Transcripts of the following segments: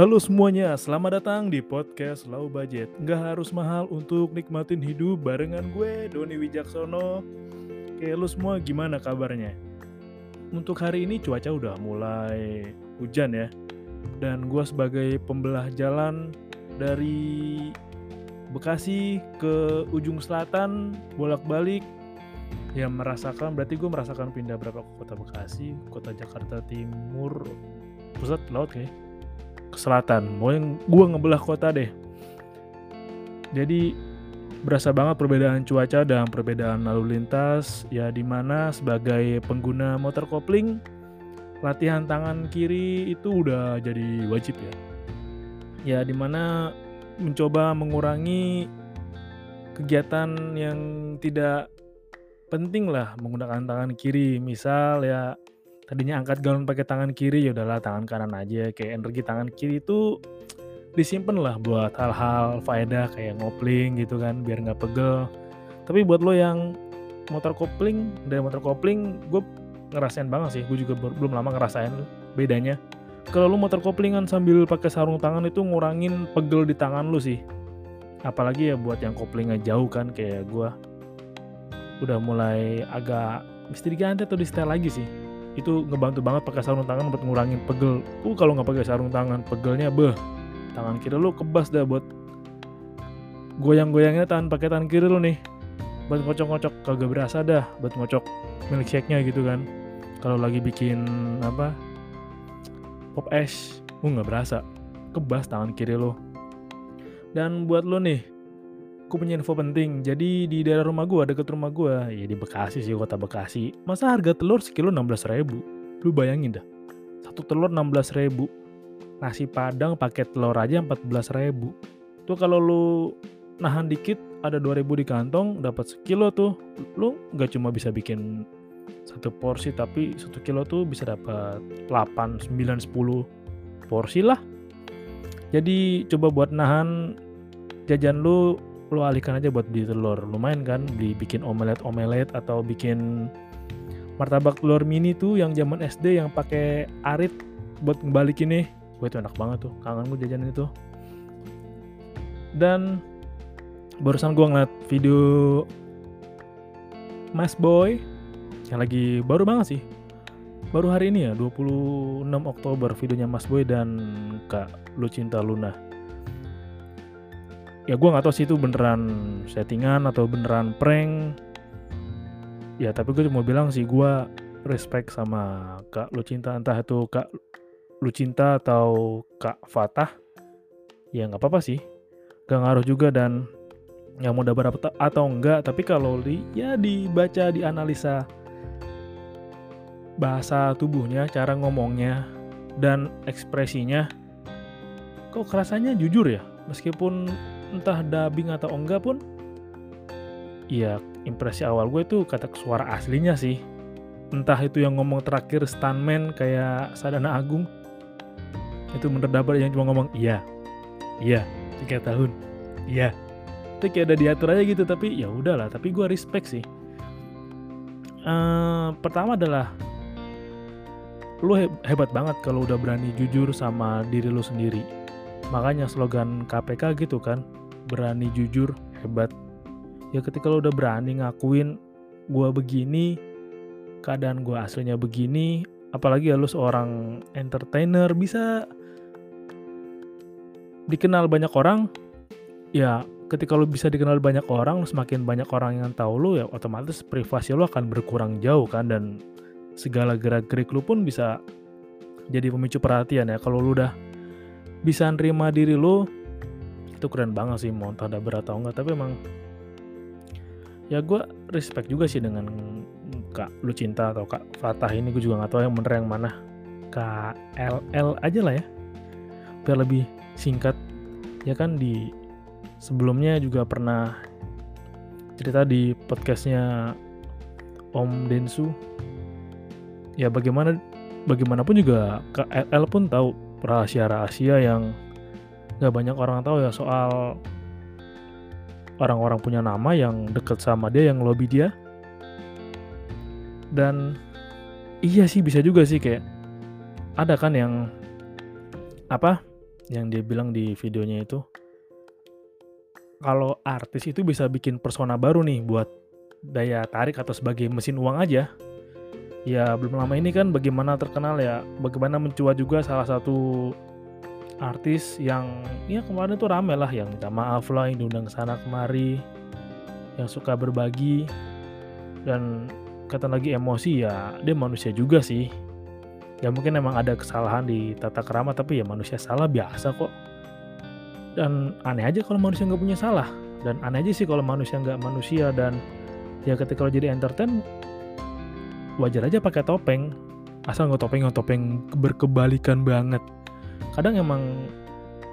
Halo semuanya, selamat datang di podcast Low Budget. Nggak harus mahal untuk nikmatin hidup barengan gue, Doni Wijaksono. Oke, lu semua gimana kabarnya? Untuk hari ini cuaca udah mulai hujan ya. Dan gue sebagai pembelah jalan dari Bekasi ke ujung selatan bolak-balik ya merasakan berarti gue merasakan pindah berapa ke kota Bekasi, kota Jakarta Timur, pusat laut kayak ke selatan. Yang gue ngebelah kota deh. Jadi berasa banget perbedaan cuaca dan perbedaan lalu lintas ya di mana sebagai pengguna motor kopling latihan tangan kiri itu udah jadi wajib ya. Ya di mana mencoba mengurangi kegiatan yang tidak penting lah menggunakan tangan kiri. Misal ya tadinya angkat galon pakai tangan kiri ya udahlah tangan kanan aja. Kayak energi tangan kiri itu disimpan lah buat hal-hal faedah kayak ngopling gitu kan biar nggak pegel. Tapi buat lo yang motor kopling dari motor kopling gue ngerasain banget sih. Gue juga belum lama ngerasain bedanya kalau lu motor koplingan sambil pakai sarung tangan itu ngurangin pegel di tangan lu sih apalagi ya buat yang koplingnya jauh kan kayak gua udah mulai agak mesti diganti atau di setel lagi sih itu ngebantu banget pakai sarung tangan buat ngurangin pegel. Uh kalau nggak pakai sarung tangan pegelnya beh. Tangan kiri lu kebas dah buat goyang-goyangnya tangan pakai tangan kiri lu nih. Buat ngocok-ngocok kagak berasa dah buat ngocok milkshake-nya gitu kan. Kalau lagi bikin apa pop es lu nggak berasa. Kebas tangan kiri lo dan buat lo nih aku punya info penting. Jadi di daerah rumah gua deket rumah gua ya di Bekasi sih kota Bekasi. Masa harga telur sekilo 16 ribu? Lu bayangin dah. Satu telur 16 ribu. Nasi padang pakai telur aja 14 ribu. Tuh kalau lu nahan dikit ada 2000 di kantong dapat sekilo tuh lu nggak cuma bisa bikin satu porsi tapi satu kilo tuh bisa dapat 8, 9, 10 porsi lah. Jadi coba buat nahan jajan lu lu alihkan aja buat beli telur. Lumayan kan beli bikin omelet omelet atau bikin martabak telur mini tuh yang zaman SD yang pakai arit buat ngebalik ini gue tuh enak banget tuh. Kangen gue jajan itu. Dan barusan gue ngeliat video Mas Boy yang lagi baru banget sih. Baru hari ini ya 26 Oktober videonya Mas Boy dan Kak Lucinta Luna ya gue nggak tahu sih itu beneran settingan atau beneran prank. Ya tapi gue cuma bilang sih gue respect sama Kak Lucinta. Entah itu Kak Lucinta atau Kak Fatah. Ya nggak apa-apa sih. Gak ngaruh juga dan yang mau dapat atau enggak tapi kalau di ya dibaca dianalisa bahasa tubuhnya, cara ngomongnya, dan ekspresinya kok kerasanya jujur ya? Meskipun entah dubbing atau enggak pun. Ya impresi awal gue itu kata suara aslinya sih. Entah itu yang ngomong terakhir stuntman kayak Sadana Agung. Itu bener dapat yang cuma ngomong iya iya tiga tahun iya. Itu kayak ada diatur aja gitu tapi ya udahlah tapi gue respect sih. Uh, pertama adalah lu hebat banget kalau udah berani jujur sama diri lu sendiri. Makanya slogan KPK gitu kan, berani jujur hebat. Ya ketika lu udah berani ngakuin gua begini, keadaan gua aslinya begini, apalagi ya lu seorang entertainer bisa dikenal banyak orang, ya ketika lu bisa dikenal banyak orang, semakin banyak orang yang tahu lu ya otomatis privasi lu akan berkurang jauh kan dan segala gerak-gerik lu pun bisa jadi pemicu perhatian ya kalau lu udah bisa nerima diri lu itu keren banget sih mau entah ada berat atau enggak tapi emang ya gue respect juga sih dengan kak lu cinta atau kak Fatah ini gue juga nggak tahu yang bener yang mana. KLL aja lah ya. Biar lebih singkat. Ya kan di sebelumnya juga pernah cerita di podcastnya Om Densu. Ya bagaimana bagaimanapun juga KLL pun tahu rahasia-rahasia yang nggak banyak orang tahu ya soal orang-orang punya nama yang deket sama dia yang lobby dia dan iya sih bisa juga sih kayak ada kan yang apa yang dia bilang di videonya itu kalau artis itu bisa bikin persona baru nih buat daya tarik atau sebagai mesin uang aja. Ya belum lama ini kan bagaimana terkenal ya, bagaimana mencuat juga salah satu artis yang ya kemarin tuh rame lah yang minta maaf lah yang diundang sana kemari yang suka berbagi dan kata lagi emosi ya dia manusia juga sih. Ya mungkin emang ada kesalahan di tata kerama tapi ya manusia salah biasa kok. Dan aneh aja kalau manusia nggak punya salah. Dan aneh aja sih kalau manusia nggak manusia dan ya ketika lo jadi entertain wajar aja pakai topeng. Asal nggak topeng nggak topeng berkebalikan banget kadang emang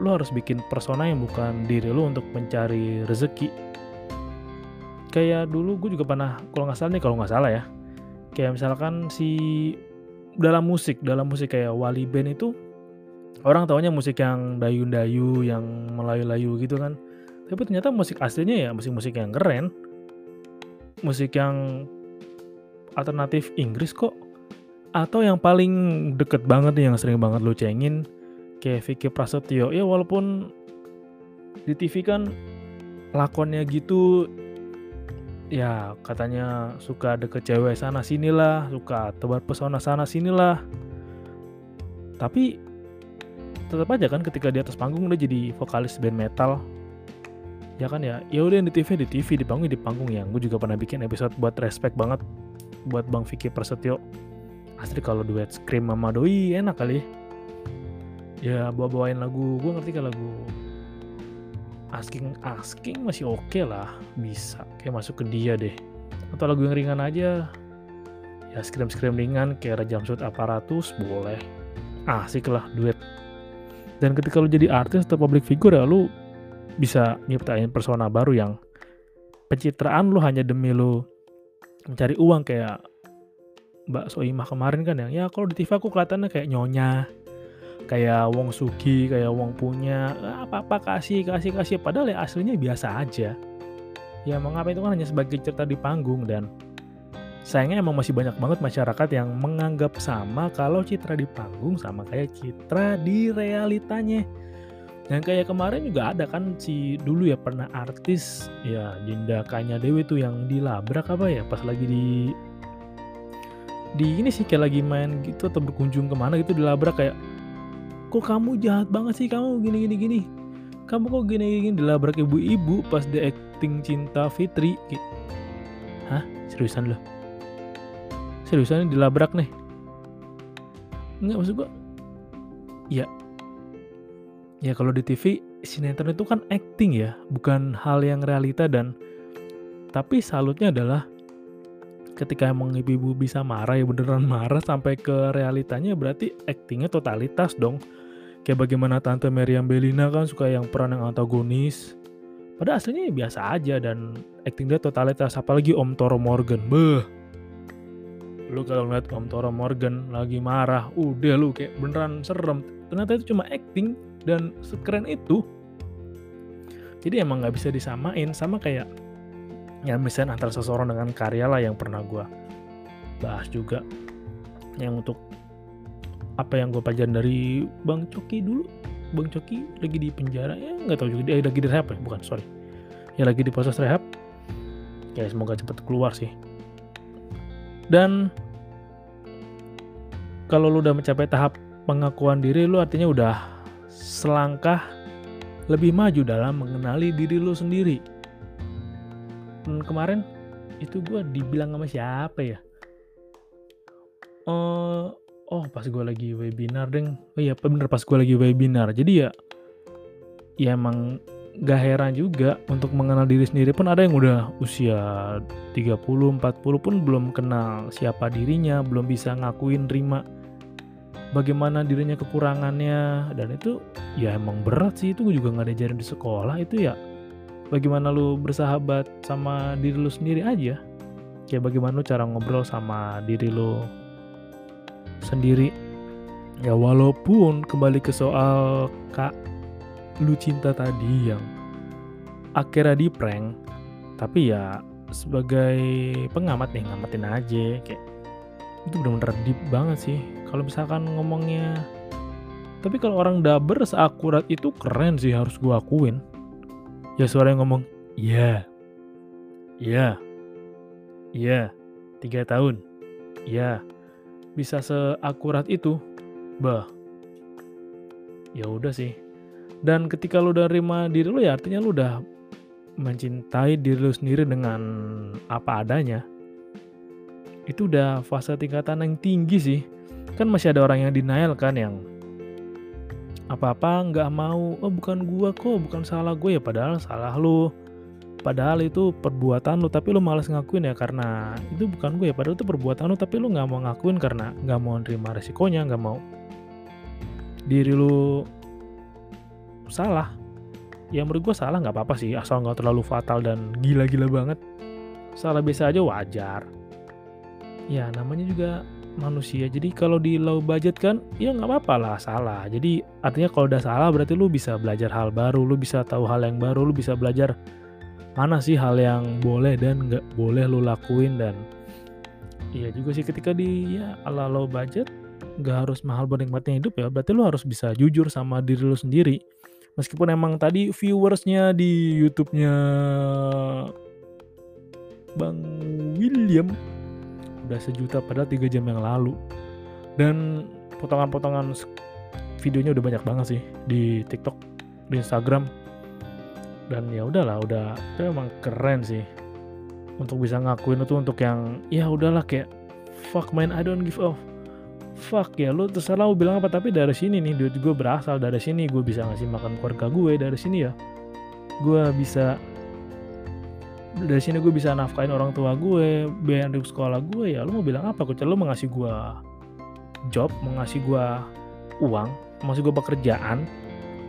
lo harus bikin persona yang bukan diri lo untuk mencari rezeki. Kayak dulu gue juga pernah kalau nggak salah nih kalau nggak salah ya. Kayak misalkan si dalam musik dalam musik kayak Wali Band itu orang taunya musik yang dayu-dayu yang melayu-layu gitu kan. Tapi ternyata musik aslinya ya musik-musik yang keren. Musik yang alternatif Inggris kok. Atau yang paling deket banget nih yang sering banget lo cengin kayak Vicky Prasetyo. Ya walaupun di TV kan lakonnya gitu ya katanya suka deket cewek sana sinilah suka tebar pesona sana sinilah tapi tetap aja kan ketika di atas panggung udah jadi vokalis band metal. Ya kan ya? Ya udah di TV di TV di panggung di panggung. Ya gue juga pernah bikin episode buat respect banget buat Bang Vicky Prasetyo. Asli kalau duet Scream sama Doi enak kali. ya bawa bawain lagu. Gue ngerti kan lagu asking asking masih oke okay lah. Bisa. Kayak masuk ke dia deh. Atau lagu yang ringan aja. Ya scream scream ringan kayak Raja Jamsud aparatus boleh. Asik lah duet. Dan ketika lu jadi artis atau public figure ya lu bisa nyiptain persona baru yang pencitraan lu hanya demi lu mencari uang kayak Mbak Soimah kemarin kan yang ya kalau di TV aku kelihatannya kayak nyonya kayak Wong Sugi, kayak Wong punya, apa-apa kasih, kasih, kasih. Padahal ya aslinya biasa aja. Ya mengapa itu kan hanya sebagai cerita di panggung dan sayangnya emang masih banyak banget masyarakat yang menganggap sama kalau citra di panggung sama kayak citra di realitanya. Dan kayak kemarin juga ada kan si dulu ya pernah artis ya Dinda Kanya Dewi tuh yang dilabrak apa ya pas lagi di di ini sih kayak lagi main gitu atau berkunjung ke mana gitu dilabrak kayak kok kamu jahat banget sih? Kamu gini gini gini. Kamu kok gini gini dilabrak ibu-ibu pas dia acting cinta Fitri hah? Seriusan loh? Seriusan dilabrak nih? Nggak maksud gua ya ya kalau di TV sinetron itu kan acting ya bukan hal yang realita dan tapi salutnya adalah ketika emang ibu-ibu bisa marah ya beneran marah sampai ke realitanya berarti aktingnya totalitas dong kayak bagaimana tante Meriam Belina kan suka yang peran yang antagonis. Pada aslinya ya biasa aja dan acting dia totalitas apalagi Om Toro Morgan. Beh lu kalau ngeliat Om Toro Morgan lagi marah udah lu kayak beneran serem. Ternyata itu cuma acting dan sekeren itu. Jadi emang nggak bisa disamain sama kayak ya misalnya antara seseorang dengan karya lah yang pernah gue bahas juga. Yang untuk apa yang gue pelajarin dari Bang Coki dulu? Bang Coki lagi di penjara ya nggak tahu juga. Dia lagi di rehab ya? Bukan sorry. Ya lagi di proses rehab. Ya semoga cepet keluar sih. Dan kalau lu udah mencapai tahap pengakuan diri lu artinya udah selangkah lebih maju dalam mengenali diri lu sendiri. Dan kemarin itu gue dibilang sama siapa ya? Uh, oh pas gue lagi webinar deng. Oh iya bener pas gue lagi webinar. Jadi ya ya emang gak heran juga untuk mengenal diri sendiri pun ada yang udah usia 30, 40 pun belum kenal siapa dirinya, belum bisa ngakuin terima bagaimana dirinya kekurangannya. Dan itu ya emang berat sih. Itu gue juga nggak diajarin di sekolah. Itu ya bagaimana lu bersahabat sama diri lu sendiri aja. Kayak bagaimana lu cara ngobrol sama diri lu sendiri. Ya walaupun kembali ke soal kak lu cinta tadi yang akhirnya di prank tapi ya sebagai pengamat nih ngamatin aja kayak itu bener-bener deep banget sih. Kalau misalkan ngomongnya tapi kalau orang daber seakurat itu keren sih harus gue akuin. Ya suara yang ngomong iya iya iya tiga tahun iya bisa seakurat itu bah. Ya udah sih. Dan ketika lu udah nerima diri lu ya artinya lu udah mencintai diri lu sendiri dengan apa adanya. Itu udah fase tingkatan yang tinggi sih. Kan masih ada orang yang denial kan yang apa-apa nggak mau oh bukan gua kok bukan salah gue ya padahal salah lu padahal itu perbuatan lu tapi lu malas ngakuin ya karena itu bukan gue ya. Padahal itu perbuatan lu tapi lu nggak mau ngakuin karena nggak mau nerima resikonya nggak mau. Diri lu salah. Ya menurut gue salah nggak apa-apa sih asal nggak terlalu fatal dan gila-gila banget. Salah biasa aja wajar. Ya namanya juga manusia. Jadi kalau di low budget kan ya nggak apa-apa lah salah. Jadi artinya kalau udah salah berarti lu bisa belajar hal baru lu bisa tahu hal yang baru lu bisa belajar mana sih hal yang boleh dan nggak boleh lu lakuin dan iya juga sih ketika di ya ala low budget nggak harus mahal buat nikmatnya hidup ya berarti lu harus bisa jujur sama diri lu sendiri. Meskipun emang tadi viewersnya di YouTube-nya Bang William udah sejuta padahal tiga jam yang lalu. Dan potongan-potongan videonya udah banyak banget sih di TikTok di Instagram dan ya udahlah udah itu emang keren sih. Untuk bisa ngakuin itu untuk yang ya udahlah kayak fuck man I don't give off fuck. Ya lu terserah lu bilang apa tapi dari sini nih duit gue berasal dari sini. Gue bisa ngasih makan keluarga gue dari sini ya. Gue bisa dari sini gue bisa nafkain orang tua gue biaya di sekolah gue. Ya lu mau bilang apa? Kecuali lu mau ngasih gue job mau ngasih gue uang mau ngasih gue pekerjaan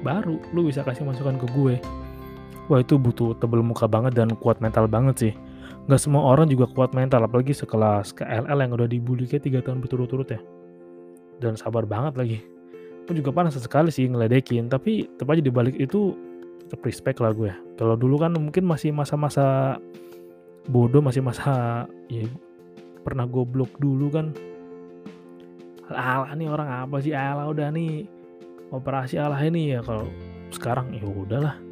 baru lu bisa kasih masukan ke gue wah itu butuh tebel muka banget dan kuat mental banget sih. Gak semua orang juga kuat mental apalagi sekelas KLL yang udah dibully kayak 3 tahun berturut-turut ya. Dan sabar banget lagi. Pun juga panas sekali sih ngeledekin tapi tetap aja dibalik itu tetap respect lah gue. Kalau dulu kan mungkin masih masa-masa bodoh masih masa ya pernah goblok dulu kan. Ala nih orang apa sih? Ala udah nih. Operasi ala ini ya kalau sekarang ya udahlah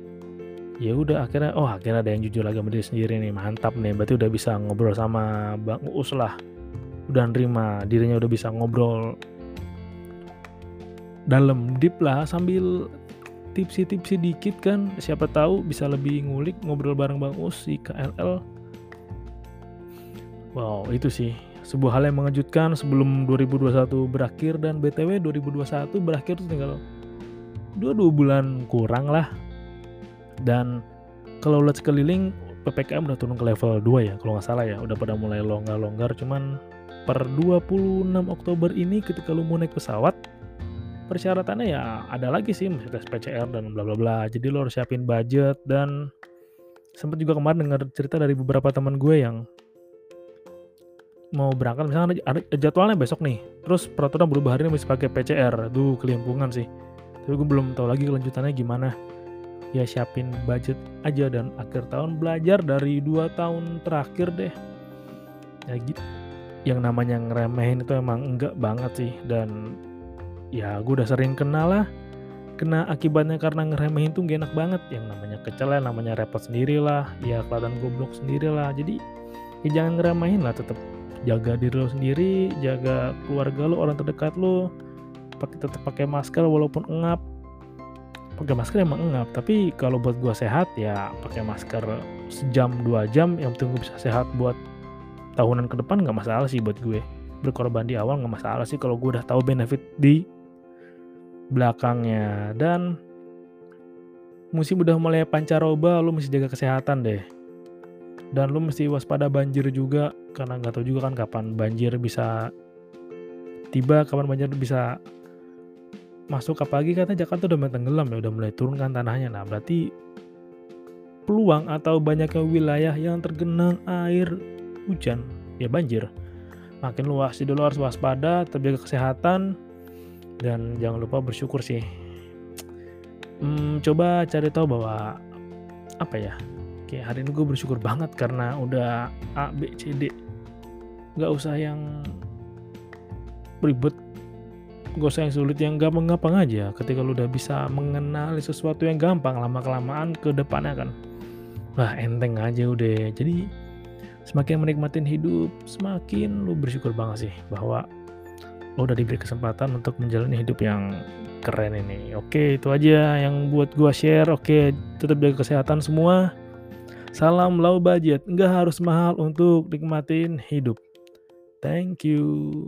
ya udah akhirnya oh akhirnya ada yang jujur lagi sama diri sendiri nih mantap nih berarti udah bisa ngobrol sama Bang Uus lah. Udah nerima dirinya udah bisa ngobrol dalam deep lah sambil tipsi-tipsi dikit kan. Siapa tahu bisa lebih ngulik ngobrol bareng Bang Us di KLL wow itu sih sebuah hal yang mengejutkan sebelum 2021 berakhir dan BTW 2021 berakhir tuh tinggal dua dua bulan kurang lah dan kalau lihat sekeliling PPKM udah turun ke level 2 ya kalau nggak salah ya. Udah pada mulai longgar-longgar cuman per 26 Oktober ini ketika lu mau naik pesawat persyaratannya ya ada lagi sih mesti tes PCR dan bla bla bla. Jadi lo harus siapin budget dan sempat juga kemarin dengar cerita dari beberapa teman gue yang mau berangkat. Misalnya ada, jadwalnya besok nih terus peraturan berubah hari ini mesti pakai PCR tuh kelimpungan sih. Tapi gue belum tahu lagi kelanjutannya gimana ya siapin budget aja dan akhir tahun belajar dari dua tahun terakhir deh. Ya gitu yang namanya ngeremehin itu emang enggak banget sih. Dan ya gue udah sering kenal lah. Kena akibatnya karena ngeremehin tuh gak enak banget. Yang namanya kecel ya namanya repot sendiri lah. Ya kelihatan goblok sendiri lah. Jadi ya jangan ngeremehin lah. Tetap jaga diri lo sendiri jaga keluarga lo orang terdekat lo pakai tetap pakai masker walaupun engap pakai masker emang engap tapi kalau buat gue sehat ya pakai masker sejam dua jam yang penting gue bisa sehat buat tahunan ke depan nggak masalah sih buat gue. Berkorban di awal nggak masalah sih kalau gue udah tahu benefit di belakangnya. Dan musim udah mulai pancaroba lu mesti jaga kesehatan deh. Dan lu mesti waspada banjir juga karena nggak tahu juga kan kapan banjir bisa tiba kapan banjir bisa masuk apalagi katanya Jakarta udah mulai tenggelam ya udah mulai turun kan tanahnya. Nah berarti peluang atau banyaknya wilayah yang tergenang air hujan ya banjir makin luas. Jadi lo harus waspada terjaga kesehatan dan jangan lupa bersyukur sih. Hmm, coba cari tahu bahwa apa ya kayak hari ini gue bersyukur banget karena udah A B C D. Nggak usah yang ribet usah yang sulit yang gampang-gampang aja ketika lu udah bisa mengenali sesuatu yang gampang lama kelamaan ke depannya kan. Wah enteng aja udah. Jadi semakin menikmatin hidup semakin lu bersyukur banget sih bahwa lo udah diberi kesempatan untuk menjalani hidup yang keren ini. Oke itu aja yang buat gua share. Oke tetap jaga kesehatan semua. Salam low budget. Nggak harus mahal untuk nikmatin hidup. Thank you